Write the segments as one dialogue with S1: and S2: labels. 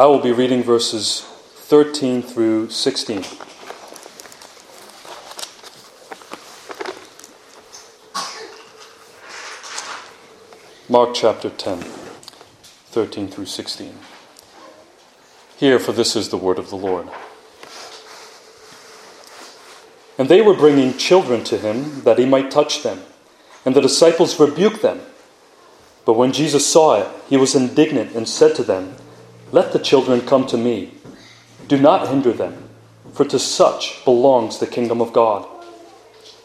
S1: I will be reading verses 13 through 16. Mark chapter 10, 13 through 16. Hear, for this is the word of the Lord. And they were bringing children to him that he might touch them. And the disciples rebuked them. But when Jesus saw it, he was indignant and said to them, Let the children come to me. Do not hinder them, for to such belongs the kingdom of God.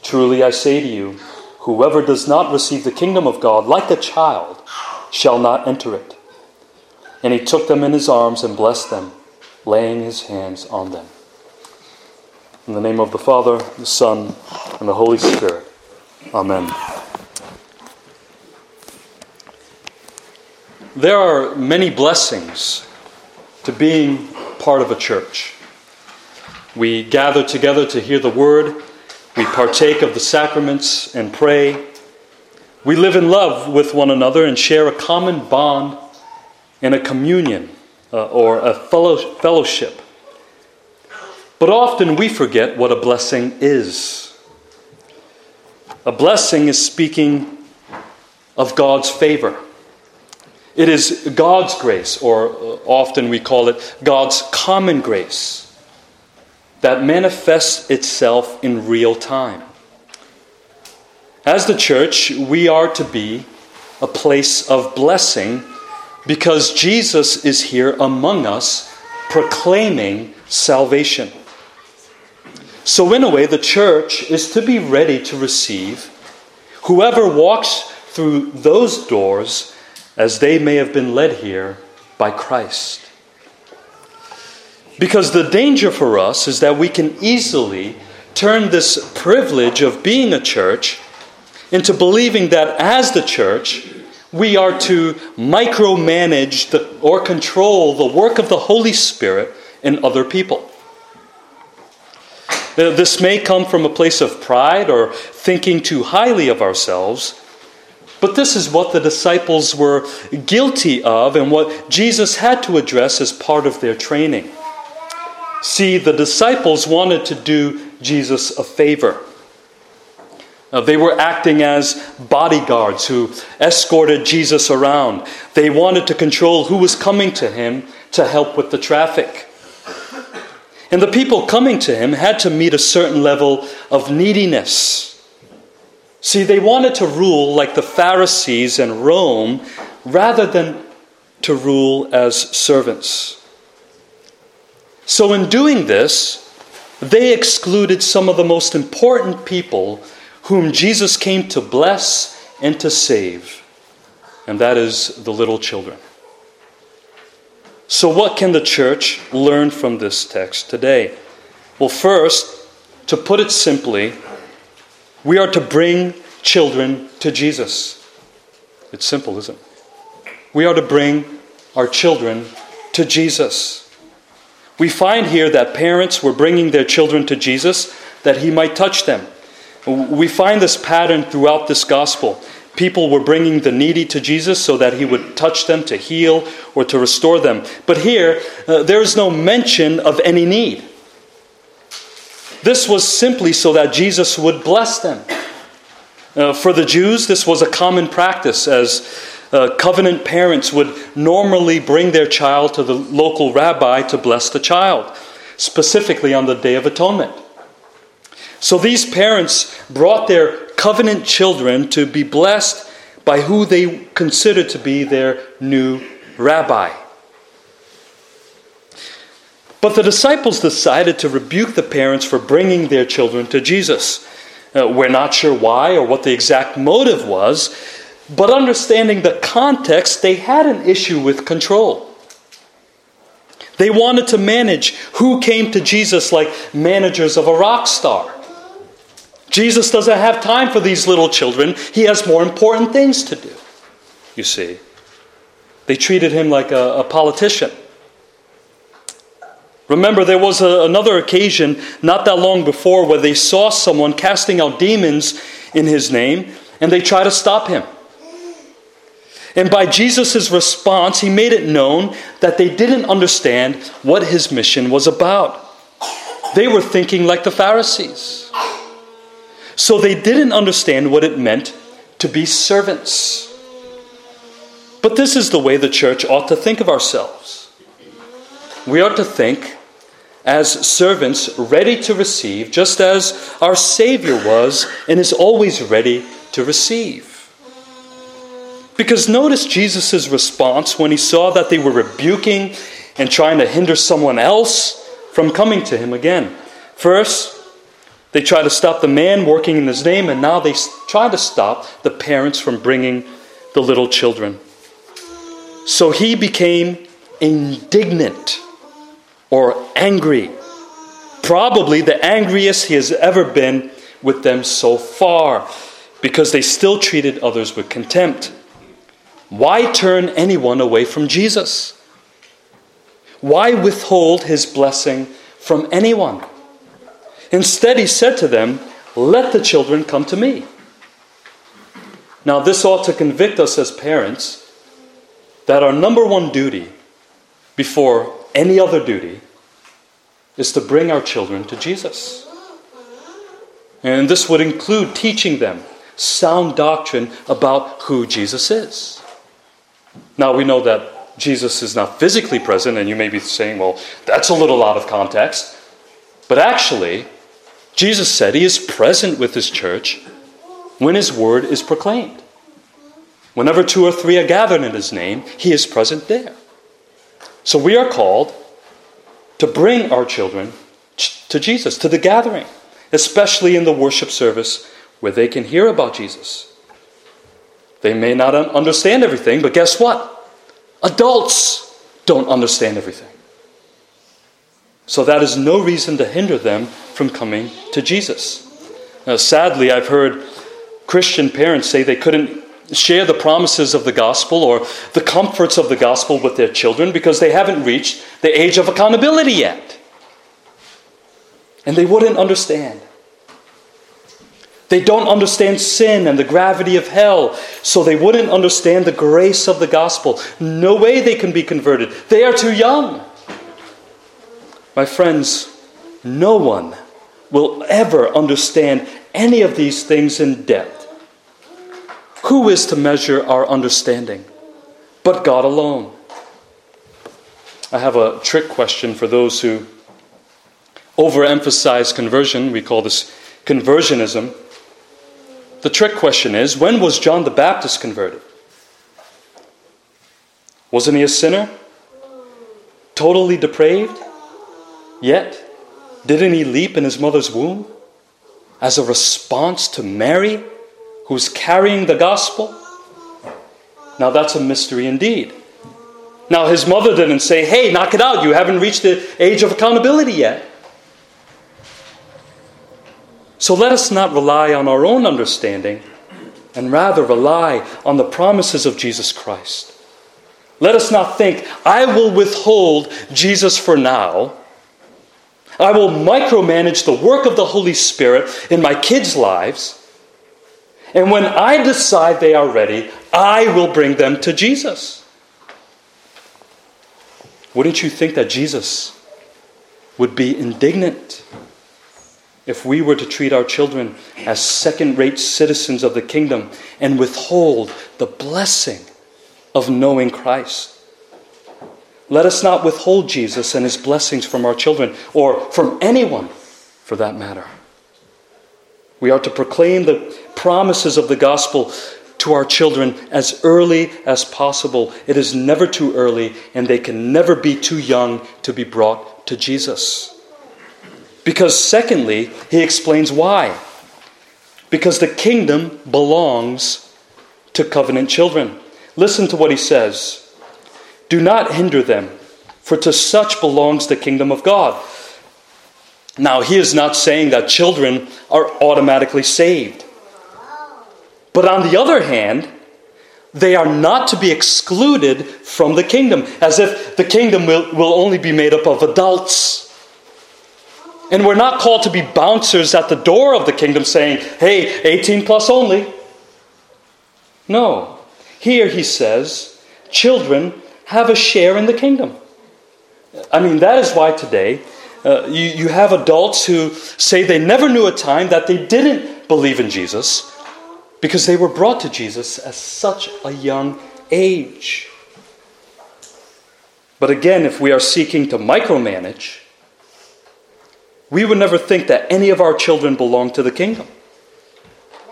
S1: Truly I say to you, whoever does not receive the kingdom of God like a child shall not enter it. And he took them in his arms and blessed them, laying his hands on them. In the name of the Father, the Son, and the Holy Spirit. Amen. There are many blessings to being part of a church. We gather together to hear the word, we partake of the sacraments and pray. We live in love with one another and share a common bond and a communion uh, or a fellow, fellowship but often we forget what a blessing is. A blessing is speaking of God's favor. It is God's grace, or uh, often we call it God's common grace, that manifests itself in real time. As the church, we are to be a place of blessing because Jesus is here among us proclaiming salvation. So, in a way, the church is to be ready to receive whoever walks through those doors as they may have been led here by Christ. Because the danger for us is that we can easily turn this privilege of being a church into believing that as the church, we are to micromanage the, or control the work of the Holy Spirit in other people. This may come from a place of pride or thinking too highly of ourselves, but this is what the disciples were guilty of and what Jesus had to address as part of their training. See, the disciples wanted to do Jesus a favor. Uh, they were acting as bodyguards who escorted Jesus around. They wanted to control who was coming to him to help with the traffic. And the people coming to him had to meet a certain level of neediness. See, they wanted to rule like the Pharisees in Rome rather than to rule as servants. So, in doing this, they excluded some of the most important people whom Jesus came to bless and to save, and that is the little children. So, what can the church learn from this text today? Well, first, to put it simply, we are to bring children to Jesus. It's simple, isn't it? We are to bring our children to Jesus. We find here that parents were bringing their children to Jesus that he might touch them. We find this pattern throughout this gospel. People were bringing the needy to Jesus so that he would touch them to heal or to restore them. But here, uh, there is no mention of any need. This was simply so that Jesus would bless them. Uh, for the Jews, this was a common practice, as uh, covenant parents would normally bring their child to the local rabbi to bless the child, specifically on the Day of Atonement. So these parents brought their covenant children to be blessed by who they considered to be their new rabbi. But the disciples decided to rebuke the parents for bringing their children to Jesus. Uh, we're not sure why or what the exact motive was, but understanding the context, they had an issue with control. They wanted to manage who came to Jesus like managers of a rock star. Jesus doesn't have time for these little children. He has more important things to do, you see. They treated him like a, a politician. Remember, there was a, another occasion not that long before where they saw someone casting out demons in his name and they tried to stop him. And by Jesus' response, he made it known that they didn't understand what his mission was about. They were thinking like the Pharisees. So they didn't understand what it meant to be servants. But this is the way the church ought to think of ourselves. We ought to think as servants ready to receive, just as our Savior was and is always ready to receive. Because notice Jesus' response when he saw that they were rebuking and trying to hinder someone else from coming to him again. First, they try to stop the man working in his name, and now they try to stop the parents from bringing the little children. So he became indignant or angry, probably the angriest he has ever been with them so far, because they still treated others with contempt. Why turn anyone away from Jesus? Why withhold his blessing from anyone? Instead, he said to them, Let the children come to me. Now, this ought to convict us as parents that our number one duty before any other duty is to bring our children to Jesus. And this would include teaching them sound doctrine about who Jesus is. Now we know that Jesus is not physically present, and you may be saying, well, that's a little out of context. But actually, Jesus said he is present with his church when his word is proclaimed. Whenever two or three are gathered in his name, he is present there. So we are called to bring our children to Jesus, to the gathering, especially in the worship service where they can hear about Jesus. They may not understand everything, but guess what? Adults don't understand everything. So that is no reason to hinder them from coming to Jesus. Now, sadly, I've heard Christian parents say they couldn't share the promises of the gospel or the comforts of the gospel with their children because they haven't reached the age of accountability yet. And they wouldn't understand. They don't understand sin and the gravity of hell, so they wouldn't understand the grace of the gospel. No way they can be converted. They are too young. My friends, no one will ever understand any of these things in depth. Who is to measure our understanding? But God alone. I have a trick question for those who overemphasize conversion. We call this conversionism. The trick question is when was John the Baptist converted? Wasn't he a sinner? Totally depraved? Yet, didn't he leap in his mother's womb as a response to Mary, who's carrying the gospel? Now, that's a mystery indeed. Now, his mother didn't say, Hey, knock it out, you haven't reached the age of accountability yet. So let us not rely on our own understanding and rather rely on the promises of Jesus Christ. Let us not think, I will withhold Jesus for now. I will micromanage the work of the Holy Spirit in my kids' lives. And when I decide they are ready, I will bring them to Jesus. Wouldn't you think that Jesus would be indignant if we were to treat our children as second rate citizens of the kingdom and withhold the blessing of knowing Christ. Let us not withhold Jesus and his blessings from our children or from anyone for that matter. We are to proclaim the promises of the gospel to our children as early as possible. It is never too early, and they can never be too young to be brought to Jesus. Because, secondly, he explains why. Because the kingdom belongs to covenant children. Listen to what he says Do not hinder them, for to such belongs the kingdom of God. Now, he is not saying that children are automatically saved. But on the other hand, they are not to be excluded from the kingdom, as if the kingdom will, will only be made up of adults. And we're not called to be bouncers at the door of the kingdom saying, hey, 18 plus only. No. Here he says, children have a share in the kingdom. I mean, that is why today uh, you, you have adults who say they never knew a time that they didn't believe in Jesus because they were brought to Jesus at such a young age. But again, if we are seeking to micromanage, we would never think that any of our children belong to the kingdom.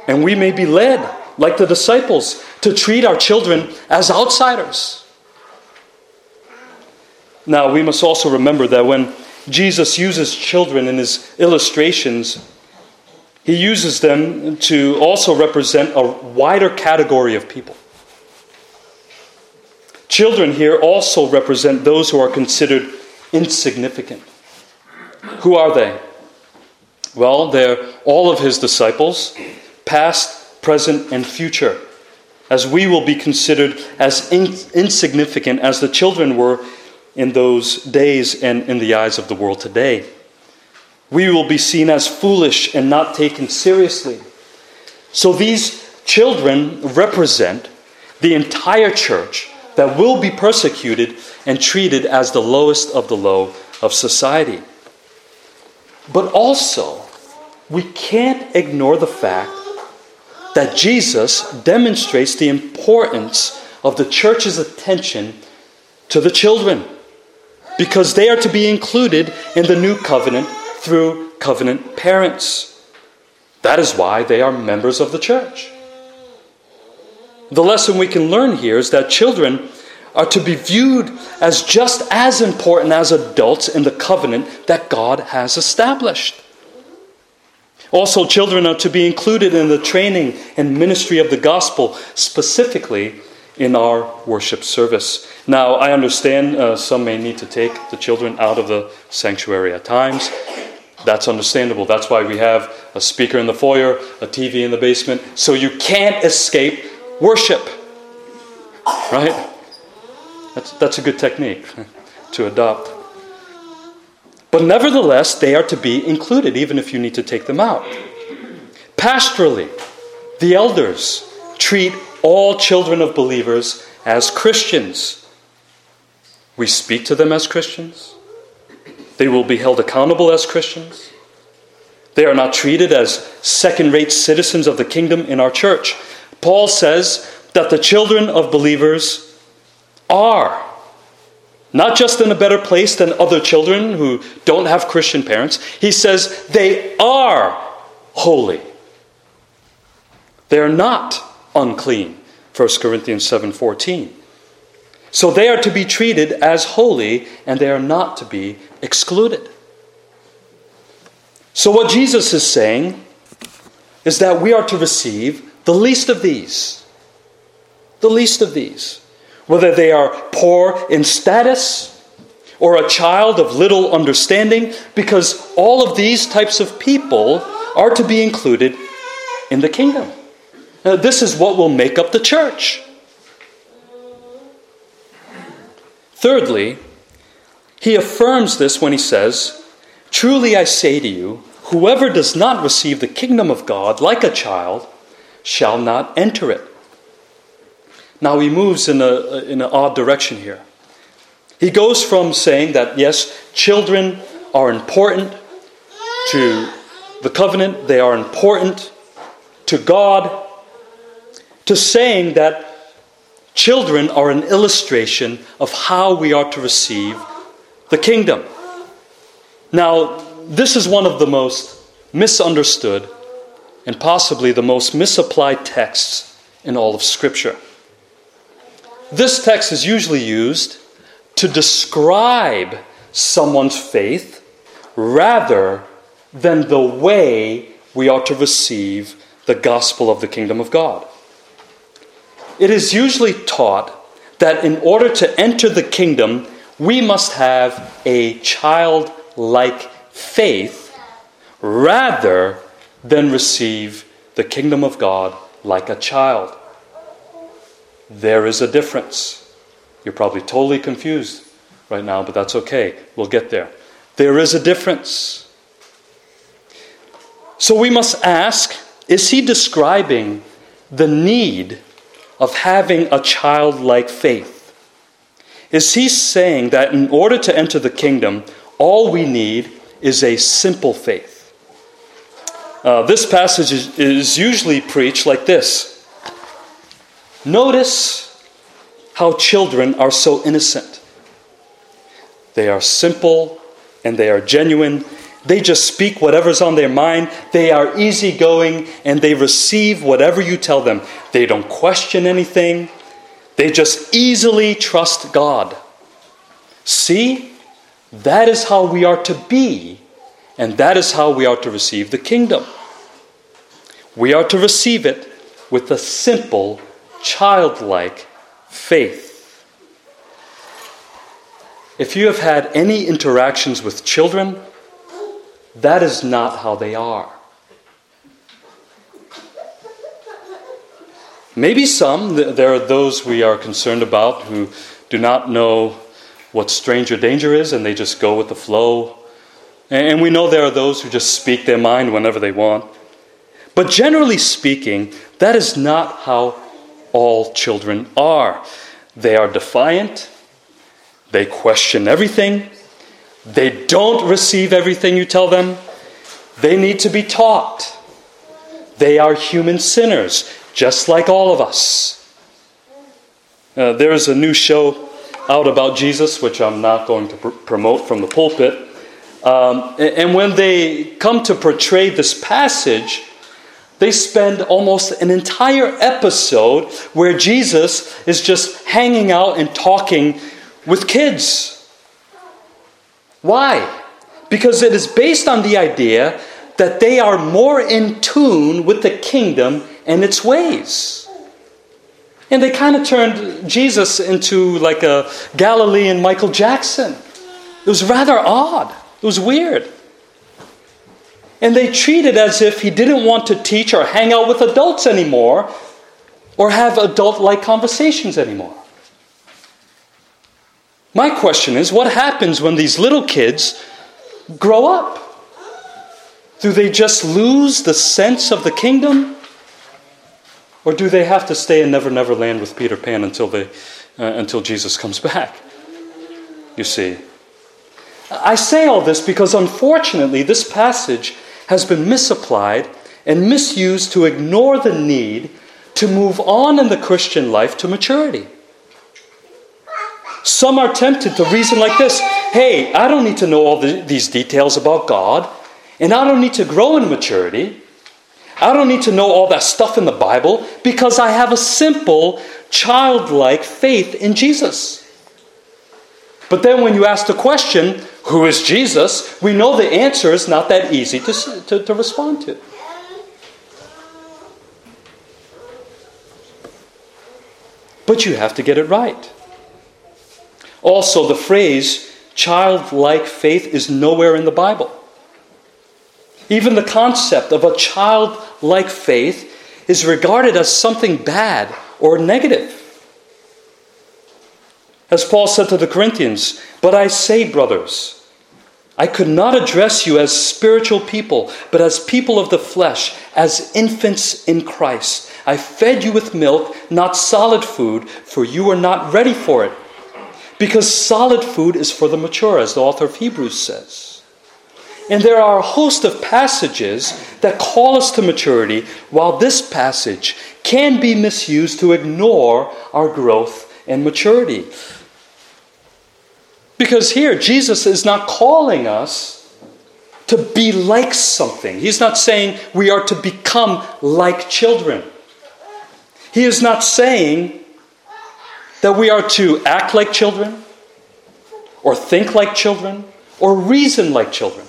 S1: And we may be led, like the disciples, to treat our children as outsiders. Now, we must also remember that when Jesus uses children in his illustrations, he uses them to also represent a wider category of people. Children here also represent those who are considered insignificant. Who are they? Well, they're all of his disciples, past, present, and future, as we will be considered as in- insignificant as the children were in those days and in the eyes of the world today. We will be seen as foolish and not taken seriously. So these children represent the entire church that will be persecuted and treated as the lowest of the low of society. But also, we can't ignore the fact that Jesus demonstrates the importance of the church's attention to the children because they are to be included in the new covenant through covenant parents. That is why they are members of the church. The lesson we can learn here is that children are to be viewed as just as important as adults in the covenant that God has established. Also, children are to be included in the training and ministry of the gospel, specifically in our worship service. Now, I understand uh, some may need to take the children out of the sanctuary at times. That's understandable. That's why we have a speaker in the foyer, a TV in the basement, so you can't escape worship. Right? That's, that's a good technique to adopt. But nevertheless, they are to be included, even if you need to take them out. Pastorally, the elders treat all children of believers as Christians. We speak to them as Christians. They will be held accountable as Christians. They are not treated as second rate citizens of the kingdom in our church. Paul says that the children of believers are not just in a better place than other children who don't have Christian parents. He says they are holy. They are not unclean. 1 Corinthians 7:14. So they are to be treated as holy and they are not to be excluded. So what Jesus is saying is that we are to receive the least of these. The least of these. Whether they are poor in status or a child of little understanding, because all of these types of people are to be included in the kingdom. This is what will make up the church. Thirdly, he affirms this when he says, Truly I say to you, whoever does not receive the kingdom of God like a child shall not enter it. Now he moves in, a, in an odd direction here. He goes from saying that, yes, children are important to the covenant, they are important to God, to saying that children are an illustration of how we are to receive the kingdom. Now, this is one of the most misunderstood and possibly the most misapplied texts in all of Scripture. This text is usually used to describe someone's faith rather than the way we are to receive the gospel of the kingdom of God. It is usually taught that in order to enter the kingdom, we must have a childlike faith rather than receive the kingdom of God like a child. There is a difference. You're probably totally confused right now, but that's okay. We'll get there. There is a difference. So we must ask is he describing the need of having a childlike faith? Is he saying that in order to enter the kingdom, all we need is a simple faith? Uh, this passage is, is usually preached like this Notice how children are so innocent. They are simple and they are genuine. They just speak whatever's on their mind. They are easygoing and they receive whatever you tell them. They don't question anything. They just easily trust God. See, that is how we are to be, and that is how we are to receive the kingdom. We are to receive it with a simple, childlike faith. If you have had any interactions with children, that is not how they are. Maybe some, there are those we are concerned about who do not know what stranger danger is and they just go with the flow. And we know there are those who just speak their mind whenever they want. But generally speaking, that is not how all children are. They are defiant, they question everything, they don't receive everything you tell them, they need to be taught. They are human sinners just like all of us. Uh, there is a new show out about Jesus, which I'm not going to pr- promote from the pulpit. Um, and when they come to portray this passage, they spend almost an entire episode where Jesus is just hanging out and talking with kids. Why? Because it is based on the idea that they are more in tune with the kingdom and its ways. And they kind of turned Jesus into like a Galilean Michael Jackson. It was rather odd. It was weird. And they treated as if he didn't want to teach or hang out with adults anymore or have adult like conversations anymore. My question is what happens when these little kids grow up? Do they just lose the sense of the kingdom? Or do they have to stay in Never Never Land with Peter Pan until, they, uh, until Jesus comes back? You see. I say all this because unfortunately, this passage has been misapplied and misused to ignore the need to move on in the Christian life to maturity. Some are tempted to reason like this hey, I don't need to know all the, these details about God, and I don't need to grow in maturity. I don't need to know all that stuff in the Bible because I have a simple, childlike faith in Jesus. But then when you ask the question, who is Jesus? We know the answer is not that easy to, to, to respond to. But you have to get it right. Also, the phrase childlike faith is nowhere in the Bible. Even the concept of a childlike faith is regarded as something bad or negative. As Paul said to the Corinthians, But I say, brothers, I could not address you as spiritual people, but as people of the flesh, as infants in Christ. I fed you with milk, not solid food, for you are not ready for it. Because solid food is for the mature, as the author of Hebrews says. And there are a host of passages that call us to maturity, while this passage can be misused to ignore our growth and maturity. Because here, Jesus is not calling us to be like something. He's not saying we are to become like children. He is not saying that we are to act like children, or think like children, or reason like children.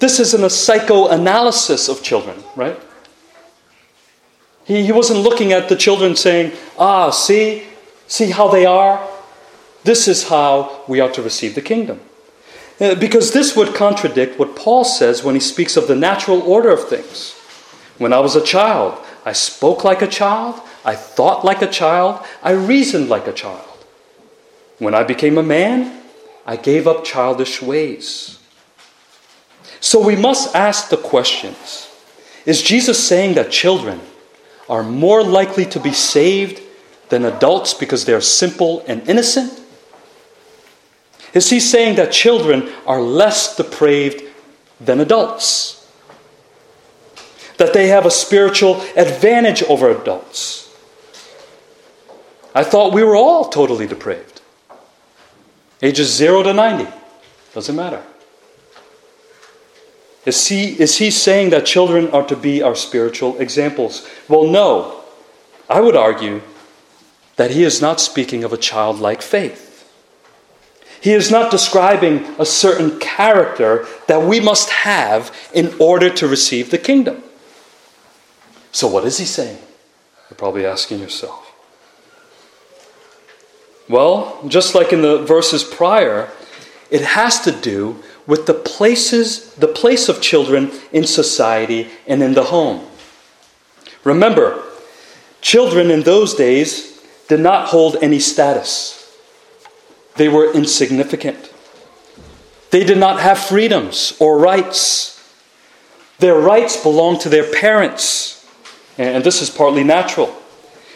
S1: This isn't a psychoanalysis of children, right? He, he wasn't looking at the children saying, ah, see, see how they are? This is how we are to receive the kingdom. Uh, because this would contradict what Paul says when he speaks of the natural order of things. When I was a child, I spoke like a child, I thought like a child, I reasoned like a child. When I became a man, I gave up childish ways. So we must ask the questions Is Jesus saying that children are more likely to be saved than adults because they're simple and innocent? Is he saying that children are less depraved than adults? That they have a spiritual advantage over adults? I thought we were all totally depraved. Ages 0 to 90. Doesn't matter. Is he, is he saying that children are to be our spiritual examples? Well, no. I would argue that he is not speaking of a childlike faith. He is not describing a certain character that we must have in order to receive the kingdom. So, what is he saying? You're probably asking yourself. Well, just like in the verses prior, it has to do with the places, the place of children in society and in the home. Remember, children in those days did not hold any status. They were insignificant. They did not have freedoms or rights. Their rights belonged to their parents. And this is partly natural.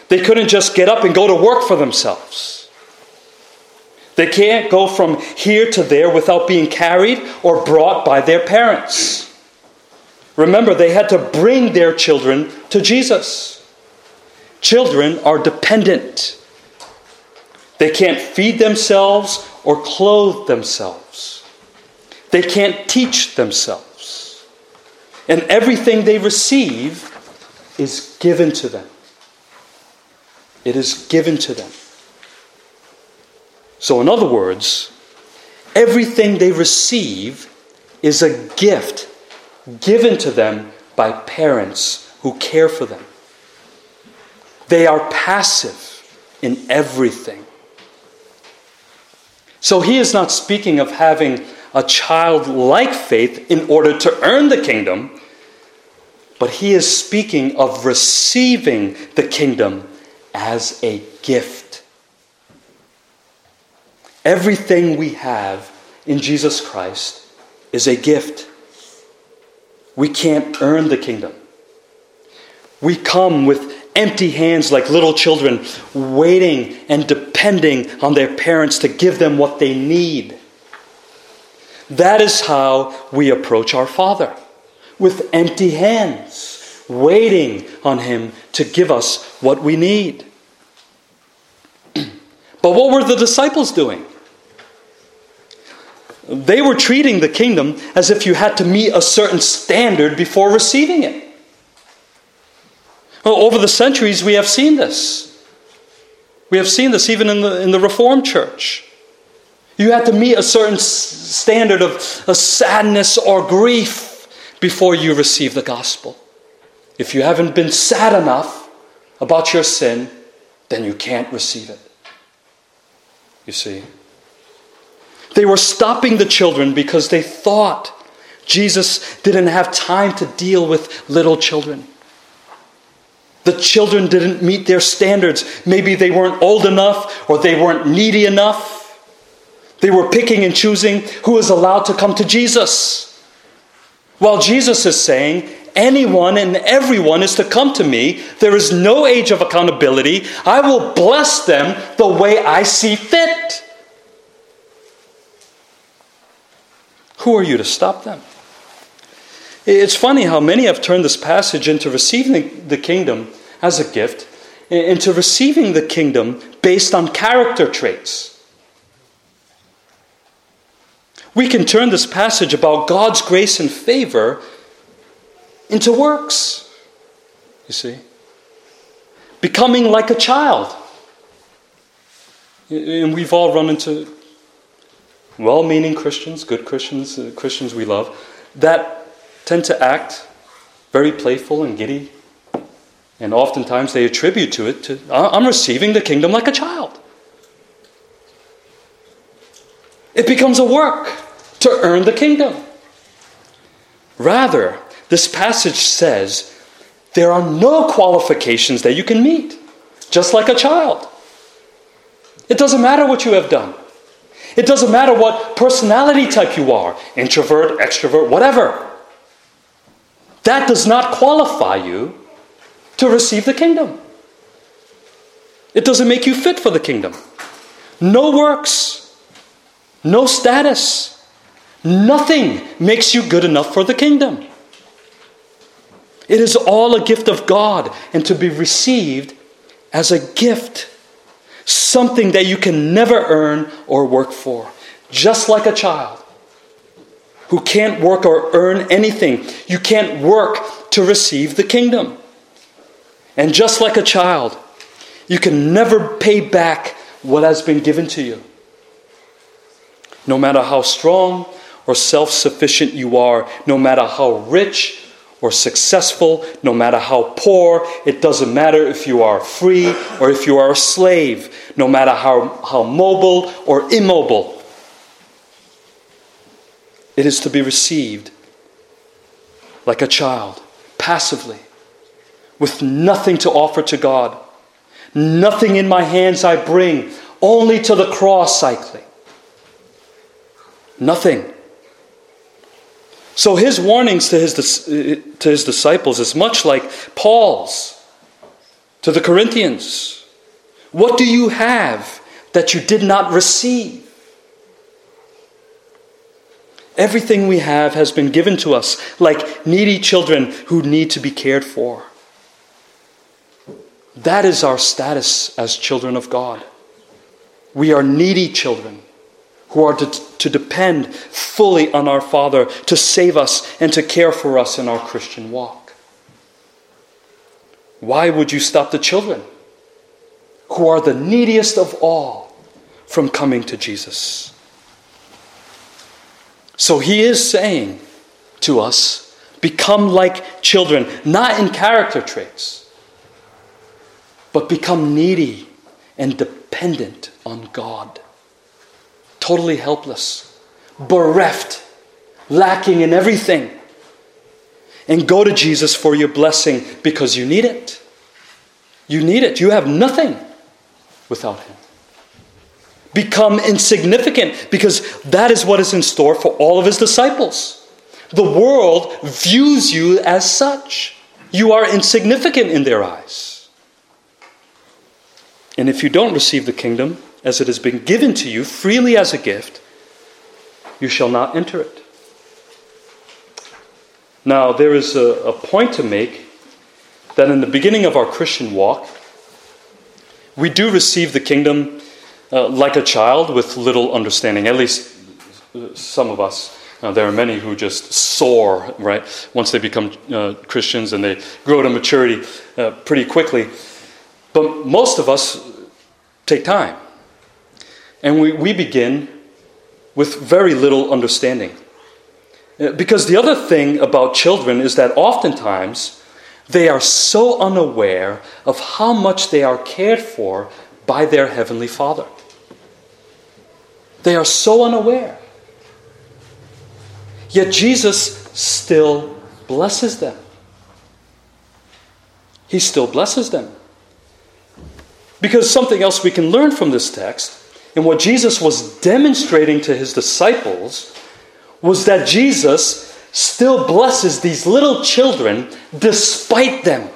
S1: They couldn't just get up and go to work for themselves. They can't go from here to there without being carried or brought by their parents. Remember, they had to bring their children to Jesus. Children are dependent. They can't feed themselves or clothe themselves. They can't teach themselves. And everything they receive is given to them. It is given to them. So, in other words, everything they receive is a gift given to them by parents who care for them. They are passive in everything. So, he is not speaking of having a childlike faith in order to earn the kingdom, but he is speaking of receiving the kingdom as a gift. Everything we have in Jesus Christ is a gift. We can't earn the kingdom. We come with empty hands like little children, waiting and depending on their parents to give them what they need. That is how we approach our Father with empty hands, waiting on Him to give us what we need. but what were the disciples doing? They were treating the kingdom as if you had to meet a certain standard before receiving it. Well, over the centuries, we have seen this. We have seen this even in the, in the Reformed Church. You had to meet a certain standard of a sadness or grief before you receive the gospel. If you haven't been sad enough about your sin, then you can't receive it. You see? They were stopping the children because they thought Jesus didn't have time to deal with little children. The children didn't meet their standards. Maybe they weren't old enough or they weren't needy enough. They were picking and choosing who was allowed to come to Jesus. While Jesus is saying, anyone and everyone is to come to me. There is no age of accountability. I will bless them the way I see fit. Who are you to stop them? It's funny how many have turned this passage into receiving the kingdom as a gift, into receiving the kingdom based on character traits. We can turn this passage about God's grace and favor into works. You see? Becoming like a child. And we've all run into well meaning Christians, good Christians, uh, Christians we love, that tend to act very playful and giddy. And oftentimes they attribute to it to, I'm receiving the kingdom like a child. It becomes a work to earn the kingdom. Rather, this passage says there are no qualifications that you can meet, just like a child. It doesn't matter what you have done. It doesn't matter what personality type you are introvert, extrovert, whatever. That does not qualify you to receive the kingdom. It doesn't make you fit for the kingdom. No works, no status, nothing makes you good enough for the kingdom. It is all a gift of God and to be received as a gift, something that you can never earn or work for, just like a child who can't work or earn anything. You can't work to receive the kingdom. And just like a child, you can never pay back what has been given to you. No matter how strong or self sufficient you are, no matter how rich or successful, no matter how poor, it doesn't matter if you are free or if you are a slave, no matter how, how mobile or immobile. It is to be received like a child, passively, with nothing to offer to God. Nothing in my hands I bring, only to the cross I cling. Nothing. So his warnings to his, to his disciples is much like Paul's to the Corinthians. What do you have that you did not receive? Everything we have has been given to us like needy children who need to be cared for. That is our status as children of God. We are needy children who are to, to depend fully on our Father to save us and to care for us in our Christian walk. Why would you stop the children, who are the neediest of all, from coming to Jesus? So he is saying to us, become like children, not in character traits, but become needy and dependent on God totally helpless, bereft, lacking in everything. And go to Jesus for your blessing because you need it. You need it. You have nothing without Him. Become insignificant because that is what is in store for all of His disciples. The world views you as such. You are insignificant in their eyes. And if you don't receive the kingdom, as it has been given to you freely as a gift, you shall not enter it. Now, there is a, a point to make that in the beginning of our Christian walk, we do receive the kingdom uh, like a child with little understanding, at least uh, some of us. There are many who just soar, right, once they become uh, Christians and they grow to maturity uh, pretty quickly. But most of us take time. And we, we begin with very little understanding. Uh, because the other thing about children is that oftentimes they are so unaware of how much they are cared for by their Heavenly Father. They are so unaware. Yet Jesus still blesses them. He still blesses them. Because something else we can learn from this text and what Jesus was demonstrating to his disciples was that Jesus still blesses these little children despite them.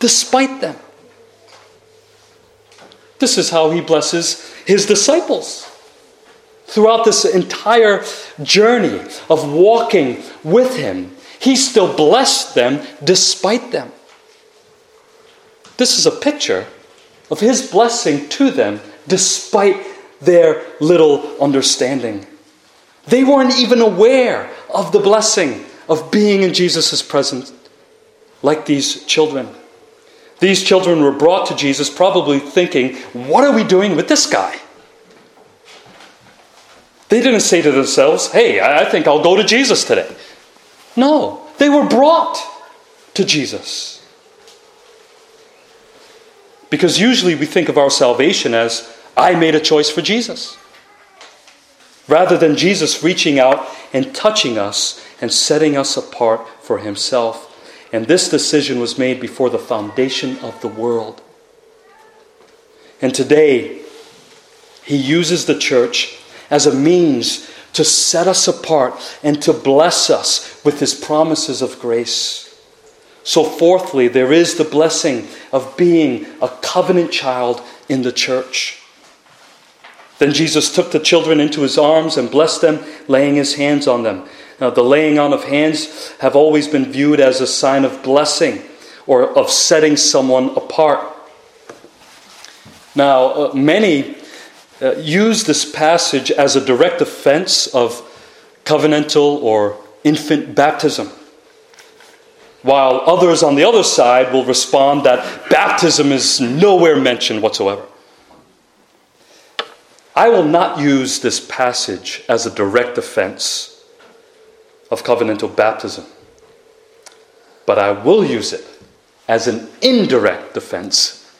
S1: Despite them. This is how he blesses his disciples. Throughout this entire journey of walking with him, he still blessed them despite them. This is a picture of his blessing to them despite their little understanding. They weren't even aware of the blessing of being in Jesus' presence like these children. These children were brought to Jesus probably thinking, What are we doing with this guy? They didn't say to themselves, Hey, I think I'll go to Jesus today. No, they were brought to Jesus. Because usually we think of our salvation as, I made a choice for Jesus. Rather than Jesus reaching out and touching us and setting us apart for himself. And this decision was made before the foundation of the world. And today, he uses the church as a means to set us apart and to bless us with his promises of grace. So, fourthly, there is the blessing of being a covenant child in the church. Then Jesus took the children into his arms and blessed them, laying his hands on them. Now, the laying on of hands have always been viewed as a sign of blessing or of setting someone apart. Now, uh, many uh, use this passage as a direct offense of covenantal or infant baptism, while others on the other side will respond that baptism is nowhere mentioned whatsoever. I will not use this passage as a direct offense of covenantal baptism, but I will use it as an indirect defense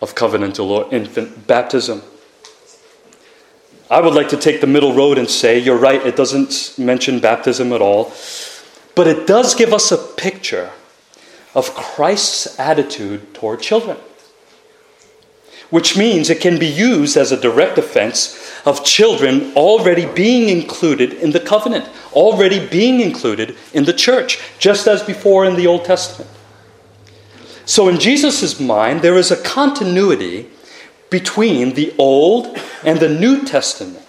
S1: of covenantal or infant baptism. I would like to take the middle road and say, you're right, it doesn't mention baptism at all, but it does give us a picture of Christ's attitude toward children which means it can be used as a direct offense of children already being included in the covenant, already being included in the church, just as before in the Old Testament. So, in Jesus' mind, there is a continuity between the Old and the New Testament.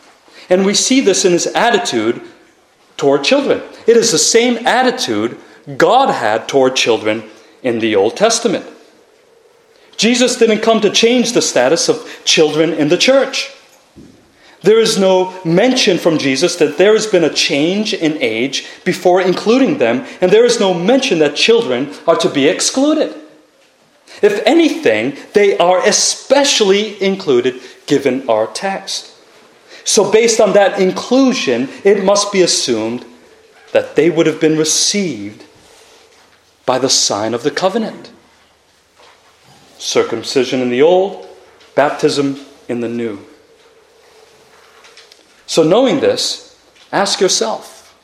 S1: And we see this in his attitude toward children. It is the same attitude God had toward children in the Old Testament. Jesus didn't come to change the status of children in the church. There is no mention from Jesus that there has been a change in age before including them, and there is no mention that children are to be excluded. If anything, they are especially included given our text. So, based on that inclusion, it must be assumed that they would have been received by the sign of the covenant circumcision in the old, baptism in the new. So, knowing this, ask yourself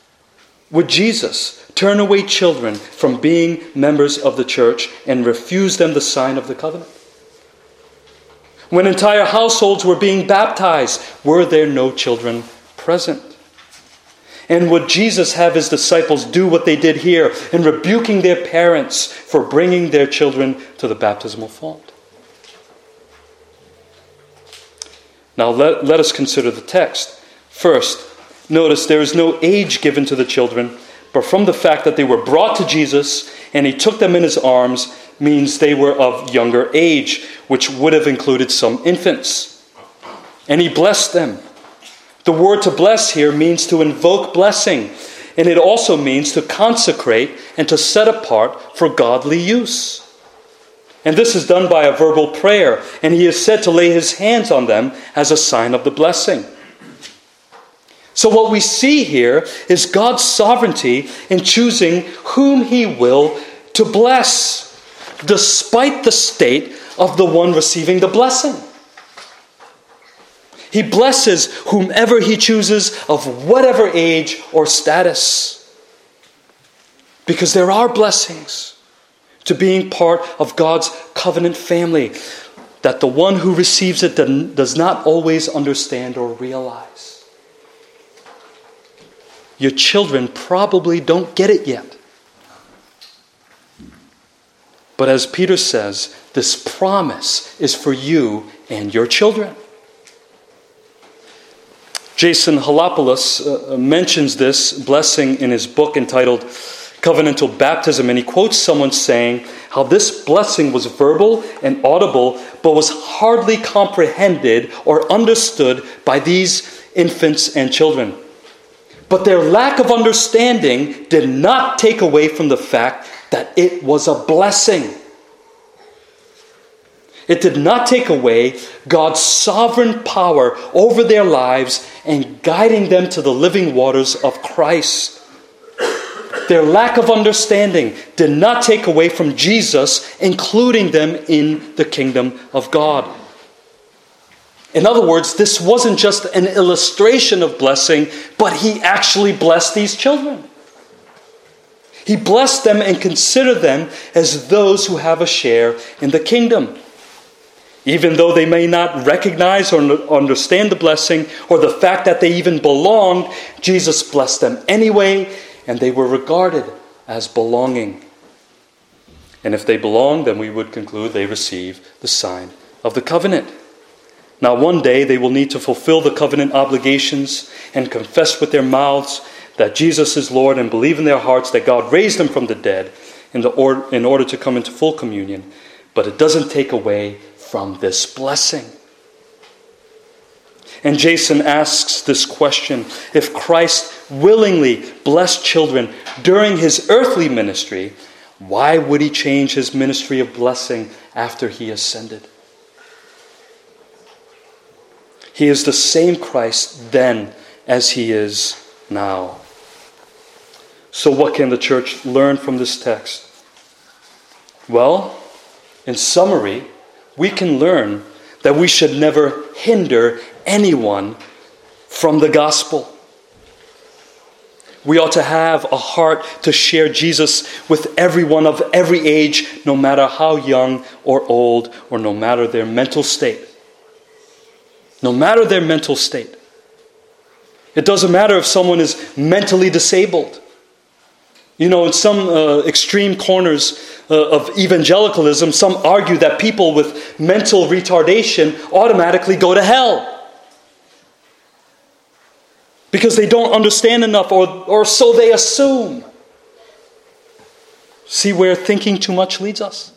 S1: would Jesus turn away children from being members of the church and refuse them the sign of the covenant? When entire households were being baptized, were there no children present? And would Jesus have his disciples do what they did here in rebuking their parents for bringing their children to the baptismal font? Now, let, let us consider the text. First, notice there is no age given to the children, but from the fact that they were brought to Jesus and he took them in his arms means they were of younger age, which would have included some infants. And he blessed them. The word to bless here means to invoke blessing, and it also means to consecrate and to set apart for godly use. And this is done by a verbal prayer, and he is said to lay his hands on them as a sign of the blessing. So, what we see here is God's sovereignty in choosing whom he will to bless, despite the state of the one receiving the blessing. He blesses whomever he chooses of whatever age or status. Because there are blessings to being part of God's covenant family that the one who receives it does not always understand or realize. Your children probably don't get it yet. But as Peter says, this promise is for you and your children. Jason Helopoulos uh, uh, mentions this blessing in his book entitled Covenantal Baptism, and he quotes someone saying how this blessing was verbal and audible, but was hardly comprehended or understood by these infants and children. But their lack of understanding did not take away from the fact that it was a blessing. It did not take away God's sovereign power over their lives and guiding them to the living waters of Christ. Their lack of understanding did not take away from Jesus including them in the kingdom of God. In other words, this wasn't just an illustration of blessing, but he actually blessed these children. He blessed them and considered them as those who have a share in the kingdom. Even though they may not recognize or understand the blessing or the fact that they even belonged, Jesus blessed them anyway, and they were regarded as belonging. And if they belong, then we would conclude they receive the sign of the covenant. Now, one day they will need to fulfill the covenant obligations and confess with their mouths that Jesus is Lord and believe in their hearts that God raised him from the dead in, the or- in order to come into full communion. But it doesn't take away from this blessing. And Jason asks this question If Christ willingly blessed children during his earthly ministry, why would he change his ministry of blessing after he ascended? He is the same Christ then as he is now. So, what can the church learn from this text? Well, in summary, we can learn that we should never hinder anyone from the gospel. We ought to have a heart to share Jesus with everyone of every age, no matter how young or old, or no matter their mental state. No matter their mental state. It doesn't matter if someone is mentally disabled. You know, in some uh, extreme corners uh, of evangelicalism, some argue that people with mental retardation automatically go to hell because they don't understand enough, or, or so they assume. See where thinking too much leads us?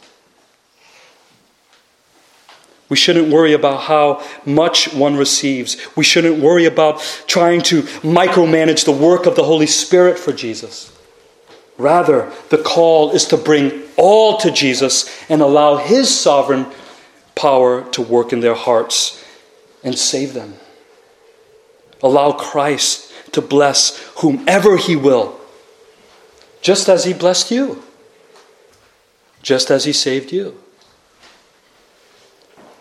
S1: We shouldn't worry about how much one receives. We shouldn't worry about trying to micromanage the work of the Holy Spirit for Jesus. Rather, the call is to bring all to Jesus and allow His sovereign power to work in their hearts and save them. Allow Christ to bless whomever He will, just as He blessed you, just as He saved you,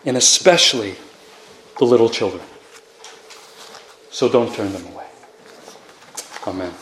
S1: and especially the little children. So don't turn them away. Amen.